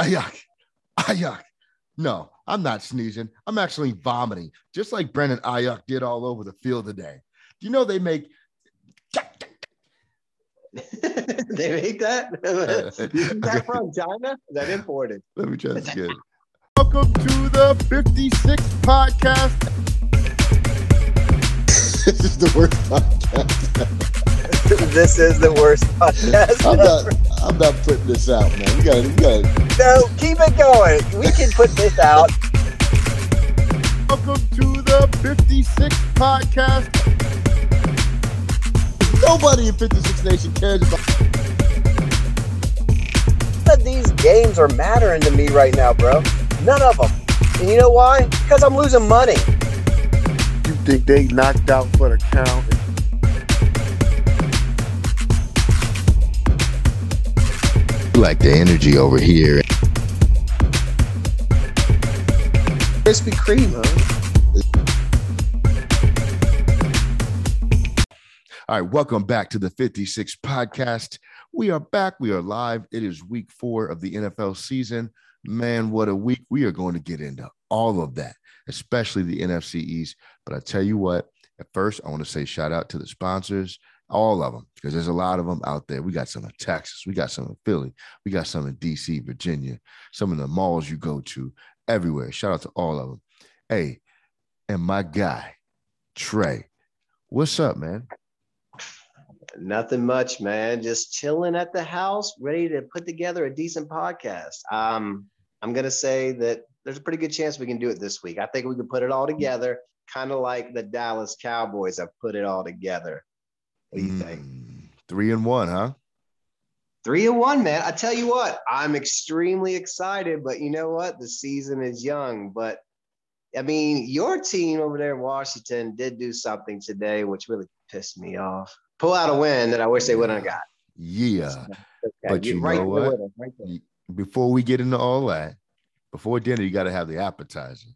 Aiyuk, Aiyuk. No, I'm not sneezing. I'm actually vomiting, just like Brandon Aiyuk did all over the field today. Do you know they make? they make that? Is uh, that from China? Is that imported? Let me try this again. Welcome to the 56 podcast. this is the worst podcast. This is the worst podcast. I'm not, I'm not putting this out, man. We got, we got. No, keep it going. We can put this out. Welcome to the 56 podcast. Nobody in 56 Nation cares about. None of these games are mattering to me right now, bro. None of them. And you know why? Because I'm losing money. You think they knocked out for the count? Like the energy over here. Krispy Kreme, huh? All right, welcome back to the 56 podcast. We are back. We are live. It is week four of the NFL season. Man, what a week. We are going to get into all of that, especially the NFC East. But I tell you what, at first, I want to say shout out to the sponsors all of them, because there's a lot of them out there. We got some in Texas, we got some in Philly, we got some in DC, Virginia, some of the malls you go to, everywhere. Shout out to all of them. Hey, and my guy, Trey, what's up, man? Nothing much, man. Just chilling at the house, ready to put together a decent podcast. Um, I'm gonna say that there's a pretty good chance we can do it this week. I think we can put it all together, kind of like the Dallas Cowboys have put it all together. What do you mm, think? Three and one, huh? Three and one, man. I tell you what, I'm extremely excited, but you know what? The season is young. But I mean, your team over there in Washington did do something today, which really pissed me off. Pull out a win that I wish they wouldn't have got. Yeah. But you right know what? Right before we get into all that, before dinner, you got to have the appetizer.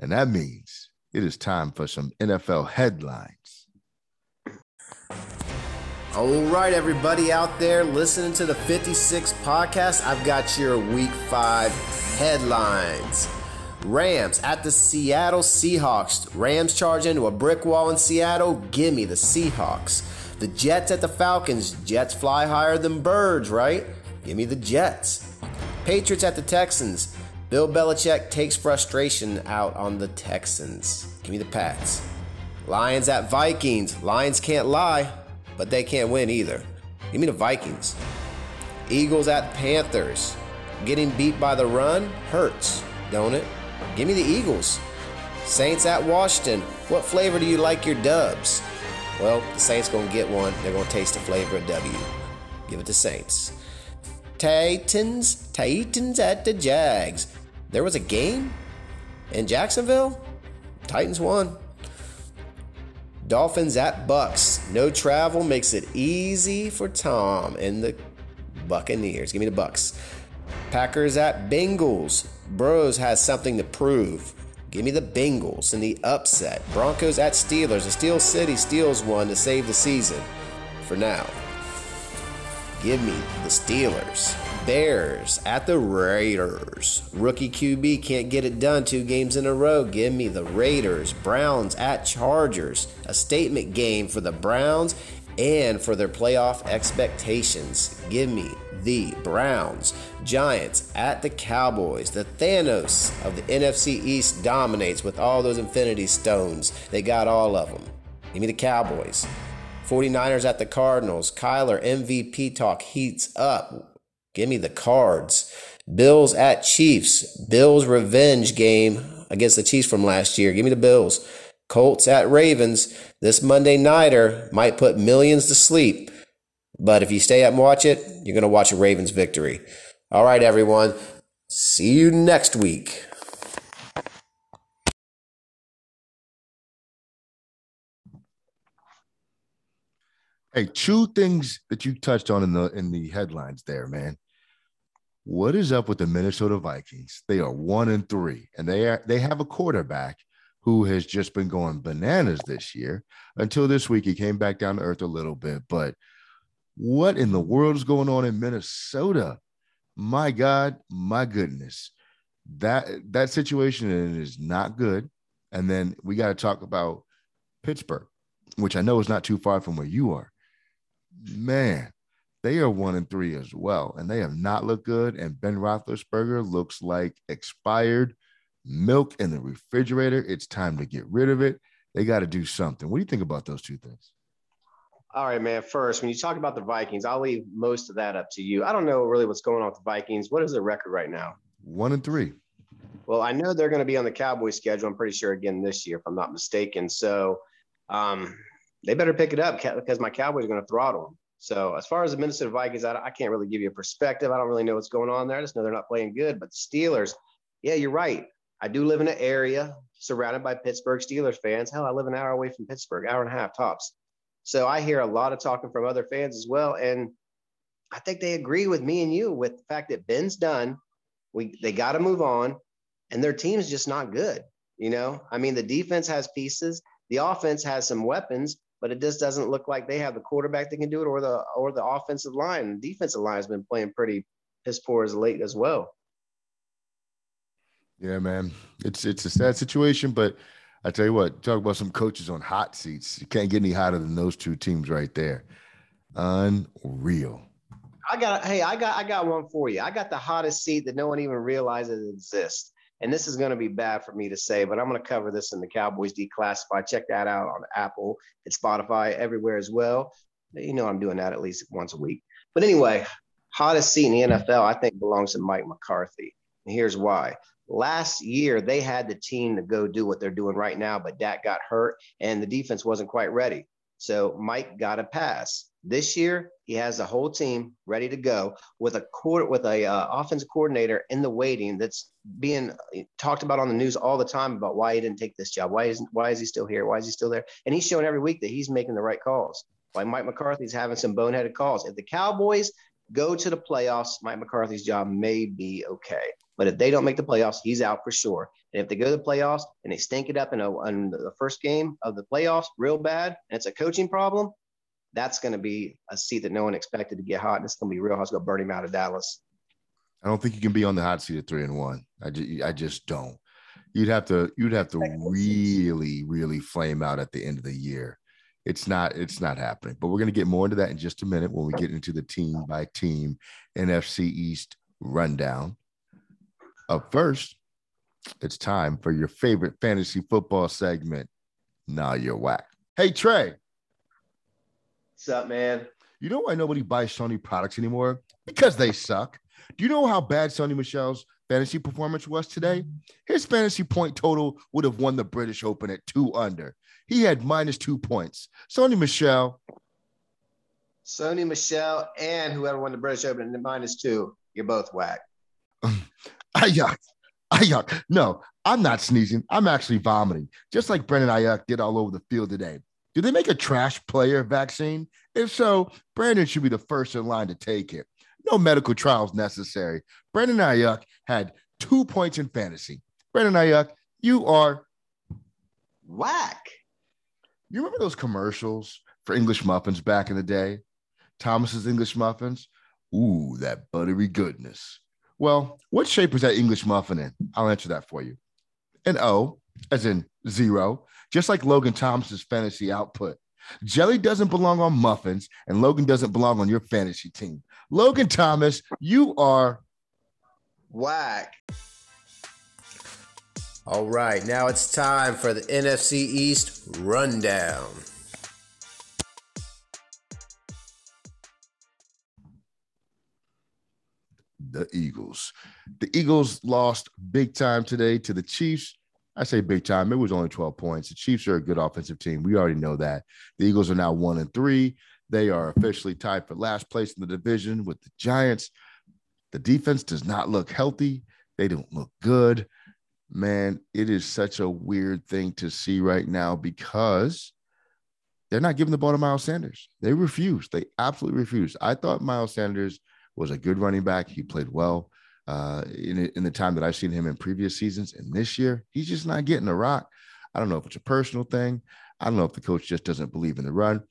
And that means it is time for some NFL headlines. All right, everybody out there listening to the 56 podcast, I've got your week five headlines. Rams at the Seattle Seahawks. Rams charge into a brick wall in Seattle. Give me the Seahawks. The Jets at the Falcons. Jets fly higher than birds, right? Give me the Jets. Patriots at the Texans. Bill Belichick takes frustration out on the Texans. Give me the Pats. Lions at Vikings. Lions can't lie but they can't win either. Give me the Vikings. Eagles at Panthers. Getting beat by the run hurts, don't it? Give me the Eagles. Saints at Washington. What flavor do you like your dubs? Well, the Saints gonna get one. They're gonna taste the flavor of W. Give it to Saints. Titans, Titans at the Jags. There was a game in Jacksonville. Titans won. Dolphins at Bucks. No travel makes it easy for Tom and the Buccaneers. Give me the Bucks. Packers at Bengals. Bros has something to prove. Give me the Bengals in the upset. Broncos at Steelers. The Steel City steals one to save the season. For now. Give me the Steelers. Bears at the Raiders. Rookie QB can't get it done two games in a row. Give me the Raiders. Browns at Chargers. A statement game for the Browns and for their playoff expectations. Give me the Browns. Giants at the Cowboys. The Thanos of the NFC East dominates with all those Infinity Stones. They got all of them. Give me the Cowboys. 49ers at the Cardinals. Kyler MVP talk heats up. Give me the cards. Bills at Chiefs. Bills revenge game against the Chiefs from last year. Give me the Bills. Colts at Ravens. This Monday nighter might put millions to sleep. But if you stay up and watch it, you're going to watch a Ravens victory. All right, everyone. See you next week. Hey, two things that you touched on in the in the headlines there, man. What is up with the Minnesota Vikings? They are one and three, and they are they have a quarterback who has just been going bananas this year. Until this week, he came back down to earth a little bit. But what in the world is going on in Minnesota? my God, my goodness, that that situation is not good. And then we got to talk about Pittsburgh, which I know is not too far from where you are. Man, they are one and three as well, and they have not looked good. And Ben Roethlisberger looks like expired milk in the refrigerator. It's time to get rid of it. They got to do something. What do you think about those two things? All right, man. First, when you talk about the Vikings, I'll leave most of that up to you. I don't know really what's going on with the Vikings. What is their record right now? One and three. Well, I know they're going to be on the Cowboys schedule. I'm pretty sure again this year, if I'm not mistaken. So um, they better pick it up because my Cowboys are going to throttle them. So as far as the Minnesota Vikings, I, I, can't really give you a perspective. I don't really know what's going on there. I just know they're not playing good. But the Steelers, yeah, you're right. I do live in an area surrounded by Pittsburgh Steelers fans. Hell, I live an hour away from Pittsburgh, hour and a half tops. So I hear a lot of talking from other fans as well. And I think they agree with me and you with the fact that Ben's done. We they got to move on, and their team's just not good. You know, I mean, the defense has pieces, the offense has some weapons, but it just doesn't look like they have the quarterback that can do it, or the or the offensive line. The defensive line has been playing pretty piss poor as late as well. Yeah, man, it's it's a sad situation, but I tell you what, talk about some coaches on hot seats. You can't get any hotter than those two teams right there. Unreal. I got hey, I got I got one for you. I got the hottest seat that no one even realizes exists. And this is going to be bad for me to say, but I'm going to cover this in the Cowboys Declassified. Check that out on Apple and Spotify, everywhere as well. You know, I'm doing that at least once a week. But anyway, hottest seat in the NFL, I think, belongs to Mike McCarthy. And here's why. Last year, they had the team to go do what they're doing right now, but Dak got hurt and the defense wasn't quite ready. So Mike got a pass. This year, he has a whole team ready to go with a court with a uh, offensive coordinator in the waiting that's being talked about on the news all the time about why he didn't take this job. Why is why is he still here? Why is he still there? And he's showing every week that he's making the right calls. Like Mike McCarthy's having some boneheaded calls. If the Cowboys go to the playoffs, Mike McCarthy's job may be okay. But if they don't make the playoffs, he's out for sure. And if they go to the playoffs and they stink it up in, a, in the first game of the playoffs real bad, and it's a coaching problem, that's going to be a seat that no one expected to get hot. And it's going to be real hot. It's going to burn him out of Dallas. I don't think you can be on the hot seat at three and one. I just, I just don't. You'd have to, you'd have to really, really flame out at the end of the year. It's not, it's not happening. But we're going to get more into that in just a minute when we get into the team by team NFC East rundown. Up first, it's time for your favorite fantasy football segment. Now you're whack. Hey Trey. What's up, man? You know why nobody buys Sony products anymore? Because they suck. Do you know how bad Sony Michel's fantasy performance was today? His fantasy point total would have won the British Open at two under. He had minus two points. Sony Michel. Sony Michel and whoever won the British Open at minus two. You're both whack. Aiyuk. Aiyuk. No, I'm not sneezing. I'm actually vomiting, just like Brandon Aiyuk did all over the field today. Do they make a trash player vaccine? If so, Brandon should be the first in line to take it. No medical trials necessary. Brandon Aiyuk had two points in fantasy. Brandon Aiyuk, you are whack. You remember those commercials for English muffins back in the day? Thomas's English muffins? Ooh, that buttery goodness. Well, what shape is that English muffin in? I'll answer that for you. An O, as in zero, just like Logan Thomas's fantasy output. Jelly doesn't belong on muffins, and Logan doesn't belong on your fantasy team. Logan Thomas, you are whack. All right, now it's time for the NFC East rundown. the Eagles. The Eagles lost big time today to the Chiefs. I say big time. It was only 12 points. The Chiefs are a good offensive team. We already know that. The Eagles are now one and three. They are officially tied for last place in the division with the Giants. The defense does not look healthy. They don't look good. Man, it is such a weird thing to see right now because they're not giving the ball to Miles Sanders. They refuse. They absolutely refuse. I thought Miles Sanders was a good running back. He played well uh, in, in the time that I've seen him in previous seasons. And this year, he's just not getting a rock. I don't know if it's a personal thing. I don't know if the coach just doesn't believe in the run.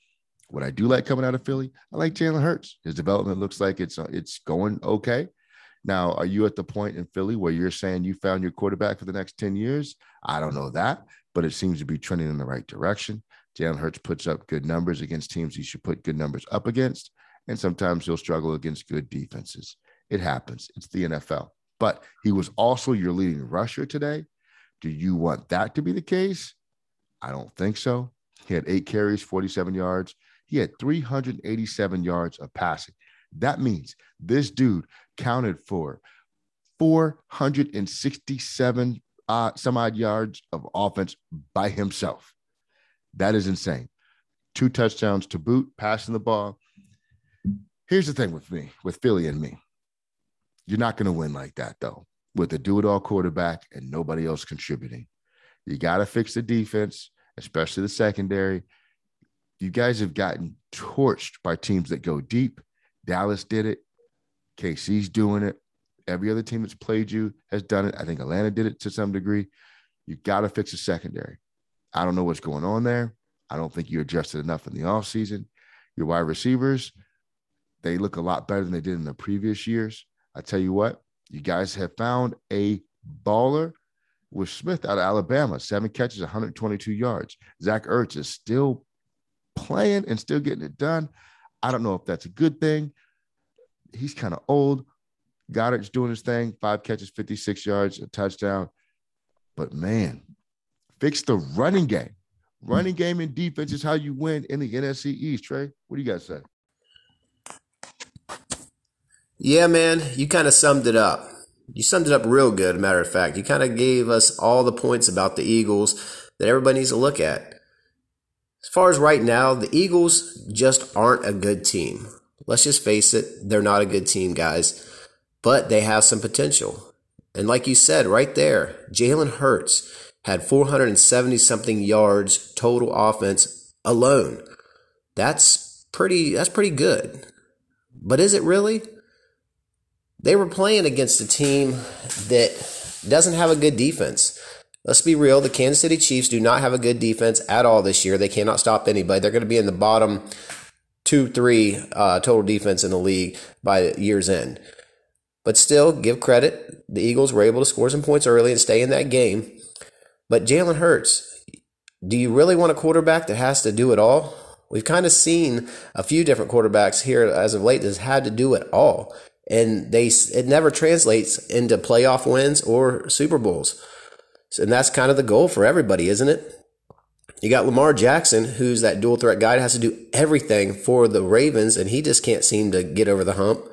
What I do like coming out of Philly, I like Jalen Hurts. His development looks like it's uh, it's going okay. Now, are you at the point in Philly where you're saying you found your quarterback for the next 10 years? I don't know that, but it seems to be trending in the right direction. Jalen Hurts puts up good numbers against teams he should put good numbers up against, and sometimes he'll struggle against good defenses. It happens. It's the NFL. But he was also your leading rusher today. Do you want that to be the case? I don't think so. He had eight carries, 47 yards. He had 387 yards of passing. That means this dude counted for 467 uh, some odd yards of offense by himself. That is insane. Two touchdowns to boot, passing the ball. Here's the thing with me, with Philly and me. You're not going to win like that, though, with a do it all quarterback and nobody else contributing. You got to fix the defense, especially the secondary. You guys have gotten torched by teams that go deep. Dallas did it. KC's doing it. Every other team that's played you has done it. I think Atlanta did it to some degree. You got to fix the secondary. I don't know what's going on there. I don't think you adjusted enough in the offseason. Your wide receivers, they look a lot better than they did in the previous years. I tell you what, you guys have found a baller with Smith out of Alabama, seven catches, 122 yards. Zach Ertz is still playing and still getting it done. I don't know if that's a good thing. He's kind of old. Goedert's doing his thing, five catches, 56 yards, a touchdown. But man, fix the running game. Hmm. Running game and defense is how you win in the NFC East. Trey, what do you guys say? Yeah, man, you kind of summed it up. You summed it up real good, matter of fact. You kind of gave us all the points about the Eagles that everybody needs to look at. As far as right now, the Eagles just aren't a good team. Let's just face it, they're not a good team, guys, but they have some potential. And like you said right there, Jalen Hurts had 470 something yards total offense alone. That's pretty that's pretty good. But is it really? They were playing against a team that doesn't have a good defense. Let's be real. The Kansas City Chiefs do not have a good defense at all this year. They cannot stop anybody. They're going to be in the bottom two, three uh, total defense in the league by year's end. But still, give credit. The Eagles were able to score some points early and stay in that game. But Jalen Hurts, do you really want a quarterback that has to do it all? We've kind of seen a few different quarterbacks here as of late that's had to do it all. And they it never translates into playoff wins or Super Bowls. And that's kind of the goal for everybody, isn't it? You got Lamar Jackson, who's that dual threat guy has to do everything for the Ravens, and he just can't seem to get over the hump.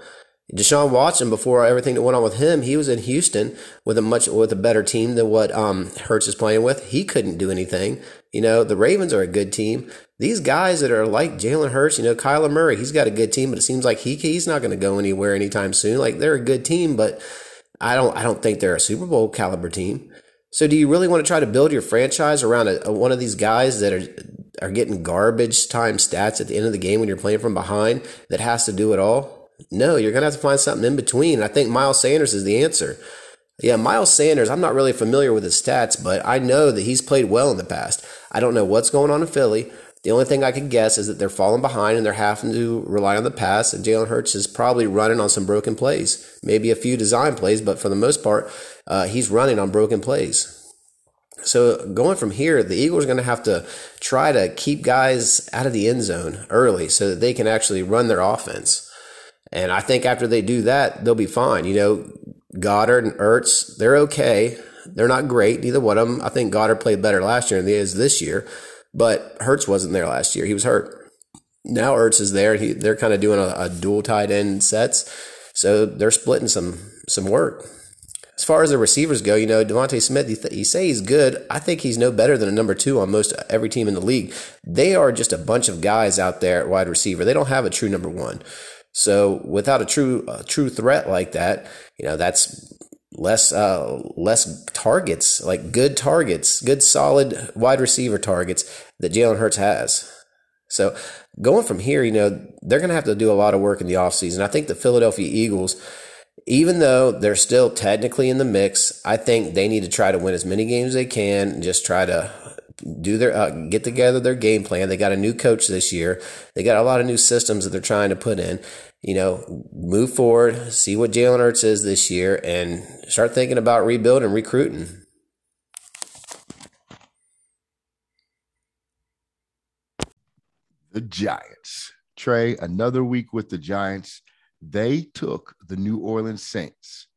Deshaun Watson, before everything that went on with him, he was in Houston with a much with a better team than what um, Hurts is playing with. He couldn't do anything. You know, the Ravens are a good team. These guys that are like Jalen Hurts, you know, Kyler Murray, he's got a good team, but it seems like he he's not going to go anywhere anytime soon. Like they're a good team, but I don't I don't think they're a Super Bowl caliber team. So do you really want to try to build your franchise around a, a, one of these guys that are are getting garbage time stats at the end of the game when you're playing from behind that has to do it all? No, you're gonna have to find something in between. I think Miles Sanders is the answer. Yeah, Miles Sanders, I'm not really familiar with his stats, but I know that he's played well in the past. I don't know what's going on in Philly. The only thing I can guess is that they're falling behind and they're having to rely on the pass, and Jalen Hurts is probably running on some broken plays. Maybe a few design plays, but for the most part, uh, he's running on broken plays. So going from here, the Eagles are going to have to try to keep guys out of the end zone early so that they can actually run their offense. And I think after they do that, they'll be fine. You know, Goedert and Ertz, they're okay. They're not great, neither one of them. I think Goedert played better last year than he is this year. But Hurts wasn't there last year. He was hurt. Now Ertz is there. He, they're kind of doing a, a dual tight end sets. So they're splitting some some work. As far as the receivers go, you know, DeVonta Smith, you, th- you say he's good. I think he's no better than a number two on most every team in the league. They are just a bunch of guys out there at wide receiver. They don't have a true number one. So without a true a true threat like that, you know, that's less uh, less targets, like good targets, good solid wide receiver targets that Jalen Hurts has. So going from here, you know, they're going to have to do a lot of work in the offseason. I think the Philadelphia Eagles, even though they're still technically in the mix, I think they need to try to win as many games as they can and just try to do their uh, get together their game plan. They got a new coach this year. They got a lot of new systems that they're trying to put in. You know, move forward, see what Jalen Hurts is this year, and start thinking about rebuilding, recruiting. The Giants. Trey, another week with the Giants. They took the New Orleans Saints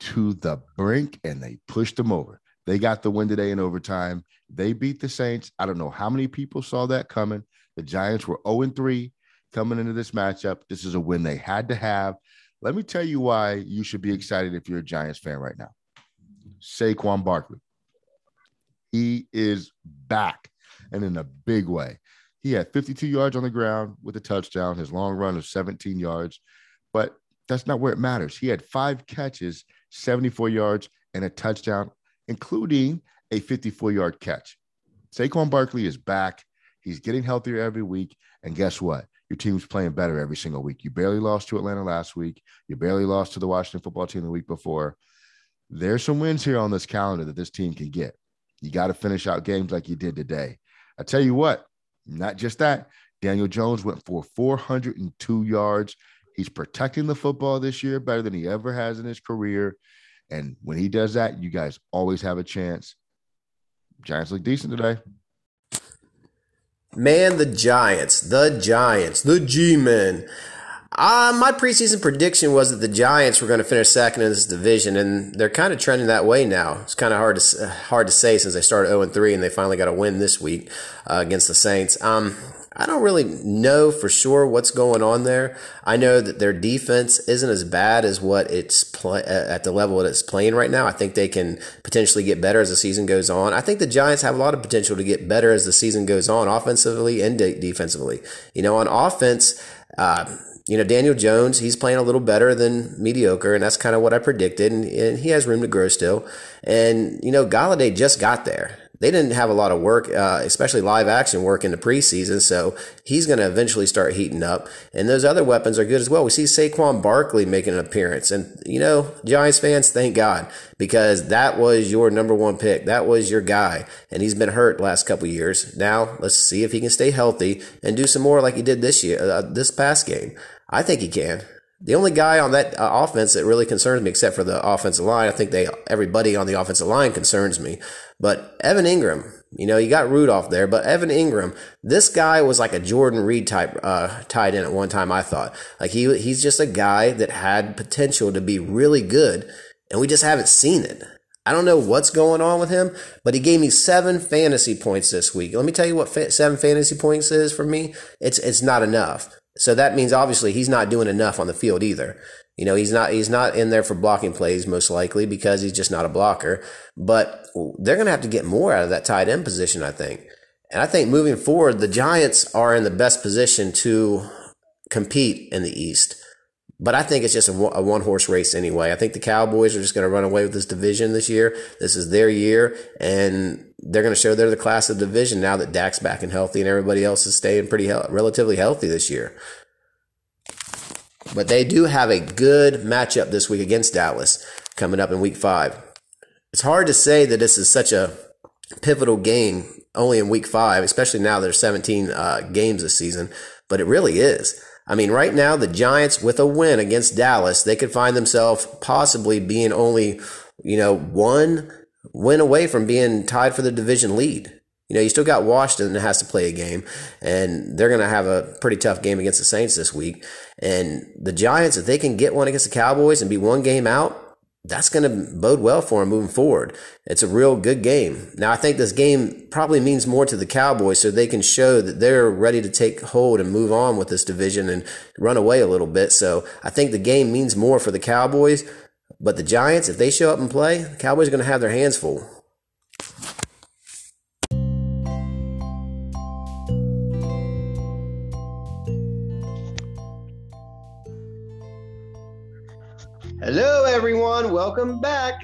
to the brink and they pushed them over. They got the win today in overtime. They beat the Saints. I don't know how many people saw that coming. The Giants were 0 3 coming into this matchup. This is a win they had to have. Let me tell you why you should be excited if you're a Giants fan right now. Saquon Barkley. He is back and in a big way. He had 52 yards on the ground with a touchdown. His long run of 17 yards, but that's not where it matters. He had five catches, 74 yards, and a touchdown, including a 54 yard catch. Saquon Barkley is back. He's getting healthier every week. And guess what? Your team's playing better every single week. You barely lost to Atlanta last week. You barely lost to the Washington football team the week before. There's some wins here on this calendar that this team can get. You got to finish out games like you did today. I tell you what, not just that, Daniel Jones went for 402 yards. He's protecting the football this year better than he ever has in his career. And when he does that, you guys always have a chance. Giants look decent today. Man, the Giants, the Giants, the G Men. Uh, my preseason prediction was that the Giants were going to finish second in this division, and they're kind of trending that way now. It's kind of hard to hard to say since they started 0 3 and they finally got a win this week uh, against the Saints. Um, I don't really know for sure what's going on there. I know that their defense isn't as bad as what it's play, at the level that it's playing right now. I think they can potentially get better as the season goes on. I think the Giants have a lot of potential to get better as the season goes on, offensively and de- defensively. You know, on offense, uh, you know, Daniel Jones, he's playing a little better than mediocre, and that's kind of what I predicted. And, and he has room to grow still. And, you know, Golladay just got there they didn't have a lot of work, uh, especially live action work in the preseason. So he's going to eventually start heating up. And those other weapons are good as well. We see Saquon Barkley making an appearance. And, you know, Giants fans, thank God, because that was your number one pick. That was your guy. And he's been hurt last couple years. Now let's see if he can stay healthy and do some more like he did this year, uh, this past game. I think he can. The only guy on that uh, offense that really concerns me, except for the offensive line, I think they everybody on the offensive line concerns me. But Evan Engram, you know, you got Rudolph there, but Evan Engram, this guy was like a Jordan Reed type uh, tight end at one time. I thought like he he's just a guy that had potential to be really good, and we just haven't seen it. I don't know what's going on with him, but he gave me seven fantasy points this week. Let me tell you what fa- seven fantasy points is for me. It's it's not enough. So that means obviously he's not doing enough on the field either. You know, he's not he's not in there for blocking plays most likely because he's just not a blocker. But they're going to have to get more out of that tight end position, I think. And I think moving forward, the Giants are in the best position to compete in the East. But I think it's just a, one horse race anyway. I think the Cowboys are just going to run away with this division this year. This is their year, and they're going to show they're the class of the division now that Dak's back and healthy, and everybody else is staying pretty he- relatively healthy this year. But they do have a good matchup this week against Dallas coming up in week five. It's hard to say that this is such a pivotal game only in week five, especially now there's 17 uh, games this season, but it really is. I mean, right now, the Giants, with a win against Dallas, they could find themselves possibly being only, you know, one win away from being tied for the division lead. You know, you still got Washington that has to play a game, and they're going to have a pretty tough game against the Saints this week. And the Giants, if they can get one against the Cowboys and be one game out, that's going to bode well for them moving forward. It's a real good game. Now, I think this game probably means more to the Cowboys so they can show that they're ready to take hold and move on with this division and run away a little bit. So I think the game means more for the Cowboys. But the Giants, if they show up and play, the Cowboys are going to have their hands full. Hello, everyone. Welcome back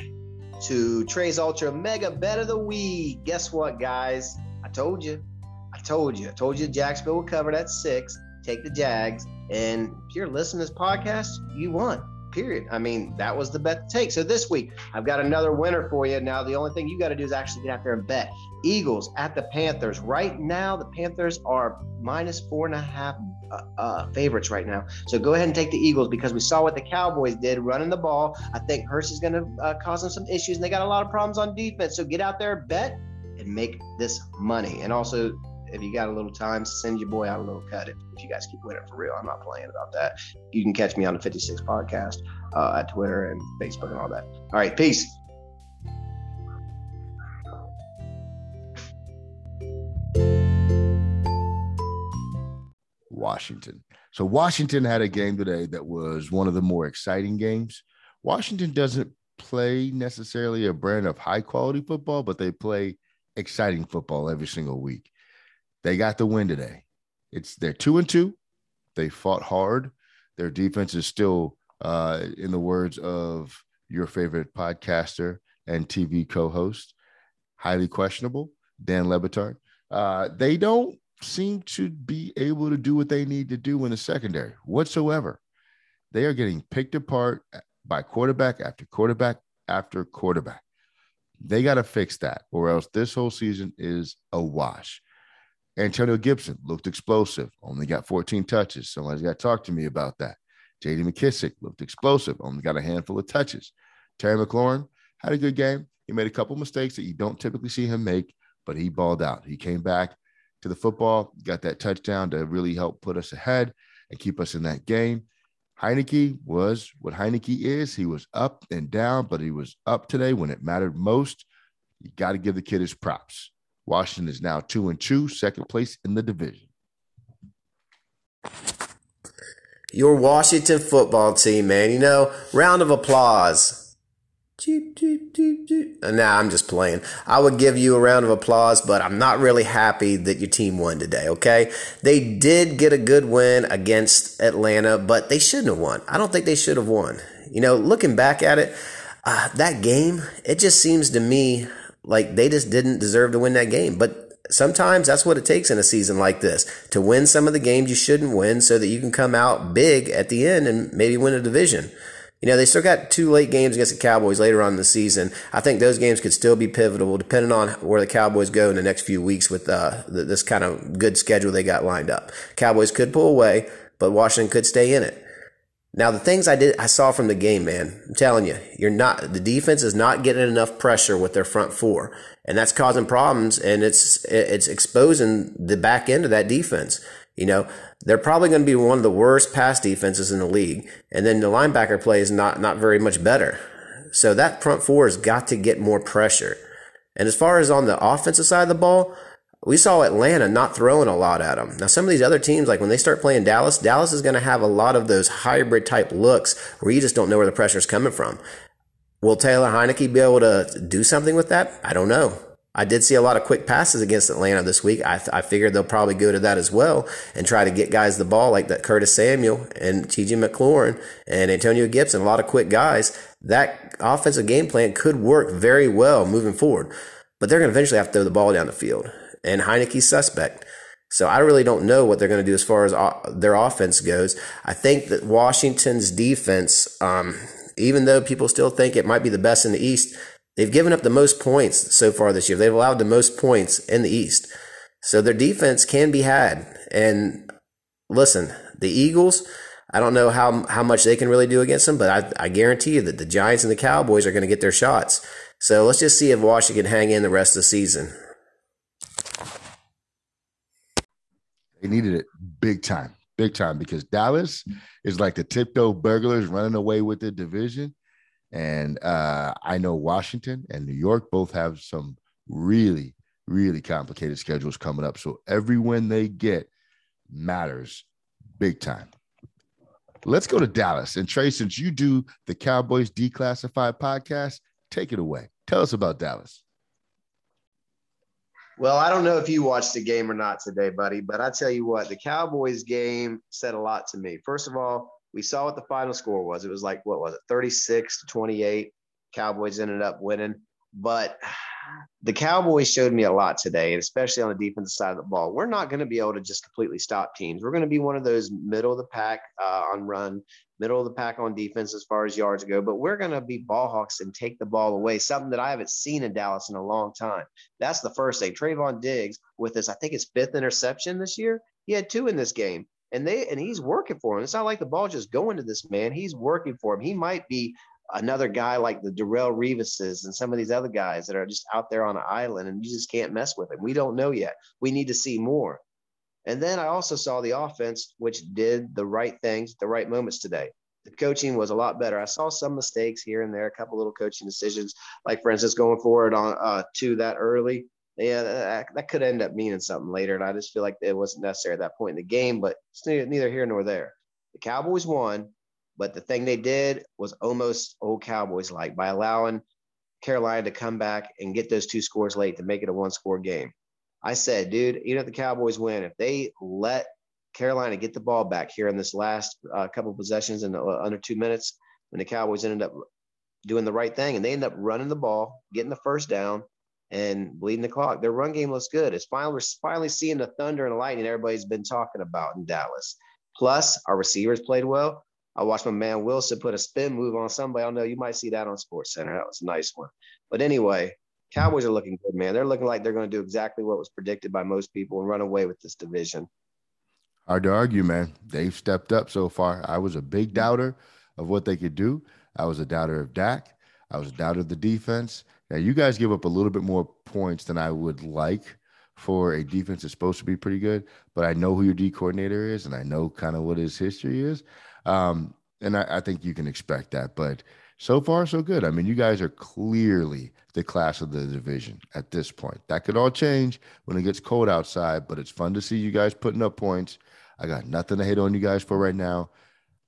to Trey's Ultra Mega Bet of the Week. Guess what, guys? I told you. I told you. I told you Jacksonville will cover that six. Take the Jags. And if you're listening to this podcast, you won. Period. I mean, that was the bet to take. So this week, I've got another winner for you. Now, the only thing you got to do is actually get out there and bet. Eagles at the Panthers. Right now, the Panthers are minus four and a half uh, uh, favorites right now. So go ahead and take the Eagles because we saw what the Cowboys did running the ball. I think Hurts is going to uh, cause them some issues, and they got a lot of problems on defense. So get out there, bet, and make this money. And also, if you got a little time, send your boy out a little cut if, if you guys keep winning for real. I'm not playing about that. You can catch me on the 56 podcast uh, at Twitter and Facebook and all that. All right, peace. Washington. So Washington had a game today that was one of the more exciting games. Washington doesn't play necessarily a brand of high quality football, but they play exciting football every single week. They got the win today. It's they're two and two. They fought hard. Their defense is still, uh, in the words of your favorite podcaster and TV co-host, highly questionable, Dan Le Batard. Uh, they don't seem to be able to do what they need to do in the secondary whatsoever. They are getting picked apart by quarterback after quarterback after quarterback. They got to fix that, or else this whole season is a wash. Antonio Gibson looked explosive, only got 14 touches. Somebody's got to talk to me about that. JD McKissic looked explosive, only got a handful of touches. Terry McLaurin had a good game. He made a couple mistakes that you don't typically see him make, but he balled out. He came back to the football, got that touchdown to really help put us ahead and keep us in that game. Heinicke was what Heinicke is. He was up and down, but he was up today when it mattered most. You got to give the kid his props. Washington is now two and two, second place in the division. Your Washington football team, man. You know, round of applause. Nah, I'm just playing. I would give you a round of applause, but I'm not really happy that your team won today, okay? They did get a good win against Atlanta, but they shouldn't have won. I don't think they should have won. You know, looking back at it, uh, that game, it just seems to me like they just didn't deserve to win that game. But sometimes that's what it takes in a season like this to win some of the games you shouldn't win so that you can come out big at the end and maybe win a division. You know, they still got two late games against the Cowboys later on in the season. I think those games could still be pivotal depending on where the Cowboys go in the next few weeks with uh, this kind of good schedule they got lined up. Cowboys could pull away, but Washington could stay in it. Now the things I did I saw from the game, man, I'm telling you, you're not the defense is not getting enough pressure with their front four, and that's causing problems, and it's it's exposing the back end of that defense. You know, they're probably going to be one of the worst pass defenses in the league, and then the linebacker play is not not very much better. So that front four has got to get more pressure. And as far as on the offensive side of the ball, we saw Atlanta not throwing a lot at them. Now, some of these other teams, like when they start playing Dallas, Dallas is going to have a lot of those hybrid type looks where you just don't know where the pressure is coming from. Will Taylor Heinicke be able to do something with that? I don't know. I did see a lot of quick passes against Atlanta this week. I, th- I figured they'll probably go to that as well and try to get guys the ball like that Curtis Samuel and TJ McLaurin and Antonio Gibson, a lot of quick guys. That offensive game plan could work very well moving forward, but they're going to eventually have to throw the ball down the field and Heinicke's suspect. So I really don't know what they're going to do as far as uh, their offense goes. I think that Washington's defense, um, even though people still think it might be the best in the East, they've given up the most points so far this year. They've allowed the most points in the East. So their defense can be had. And listen, the Eagles, I don't know how, how much they can really do against them, but I, I guarantee you that the Giants and the Cowboys are going to get their shots. So let's just see if Washington hang in the rest of the season. They needed it big time, big time because Dallas is like the tiptoe burglars running away with the division. And uh, I know Washington and New York both have some really, really complicated schedules coming up. So every win they get matters big time. Let's go to Dallas. And Trey, since you do the Cowboys Declassified podcast, take it away. Tell us about Dallas. Well, I don't know if you watched the game or not today, buddy, but I tell you what, the Cowboys game said a lot to me. First of all, we saw what the final score was. It was like, what was it, 36 to 28. Cowboys ended up winning. But the Cowboys showed me a lot today, and especially on the defensive side of the ball. We're not going to be able to just completely stop teams. We're going to be one of those middle of the pack uh, on run middle of the pack on defense as far as yards go, but we're going to be ball hawks and take the ball away, something that I haven't seen in Dallas in a long time. That's the first thing. Trevon Diggs with his, I think his fifth interception this year. He had two in this game. And they and he's working for him. It's not like the ball just going to this man. He's working for him. He might be another guy like the Darrelle Revises and some of these other guys that are just out there on an island and you just can't mess with him. We don't know yet. We need to see more. And then I also saw the offense, which did the right things at the right moments today. The coaching was a lot better. I saw some mistakes here and there, a couple little coaching decisions, like for instance, going forward on uh, two that early. Yeah, that, that could end up meaning something later. And I just feel like it wasn't necessary at that point in the game, but it's neither here nor there. The Cowboys won, but the thing they did was almost old Cowboys like by allowing Carolina to come back and get those two scores late to make it a one score game. I said, dude, even if the Cowboys win, if they let Carolina get the ball back here in this last uh, couple possessions in uh, under two minutes, when the Cowboys ended up doing the right thing and they ended up running the ball, getting the first down, and bleeding the clock. Their run game looks good. It's finally we're finally seeing the thunder and lightning everybody's been talking about in Dallas. Plus, our receivers played well. I watched my man Wilson put a spin move on somebody. I don't know. You might see that on Sports Center. That was a nice one. But anyway, Cowboys are looking good, man. They're looking like they're going to do exactly what was predicted by most people and run away with this division. Hard to argue, man. They've stepped up so far. I was a big doubter of what they could do. I was a doubter of Dak. I was a doubter of the defense. Now, you guys give up a little bit more points than I would like for a defense that's supposed to be pretty good, but I know who your D coordinator is and I know kind of what his history is. Um, and I, I think you can expect that. But so far, so good. I mean, you guys are clearly the class of the division at this point. That could all change when it gets cold outside, but it's fun to see you guys putting up points. I got nothing to hate on you guys for right now.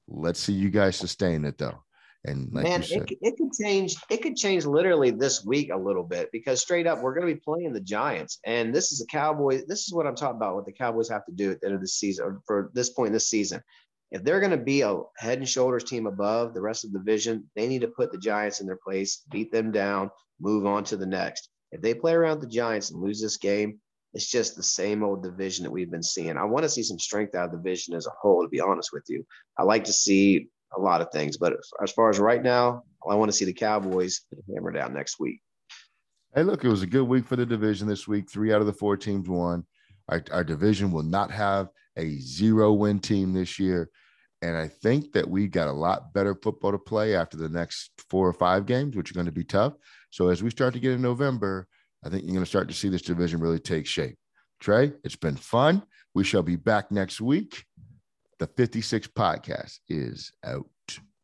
Let's see you guys sustain it though. And like man, it, it could change. It could change literally this week a little bit because straight up, we're going to be playing the Giants, and this is a Cowboy. This is what I'm talking about. What the Cowboys have to do at the end of the season, or for this point in the season if they're going to be a head and shoulders team above the rest of the division, they need to put the Giants in their place, beat them down, move on to the next. If they play around the Giants and lose this game, it's just the same old division that we've been seeing. I want to see some strength out of the division as a whole, to be honest with you. I like to see a lot of things, but as far as right now, I want to see the Cowboys hammer down next week. Hey, look, it was a good week for the division this week. Three out of the four teams won. Our, our division will not have a zero win team this year. And I think that we got a lot better football to play after the next four or five games, which are going to be tough. So as we start to get in November, I think you're going to start to see this division really take shape. Trey, it's been fun. We shall be back next week. The 56 podcast is out.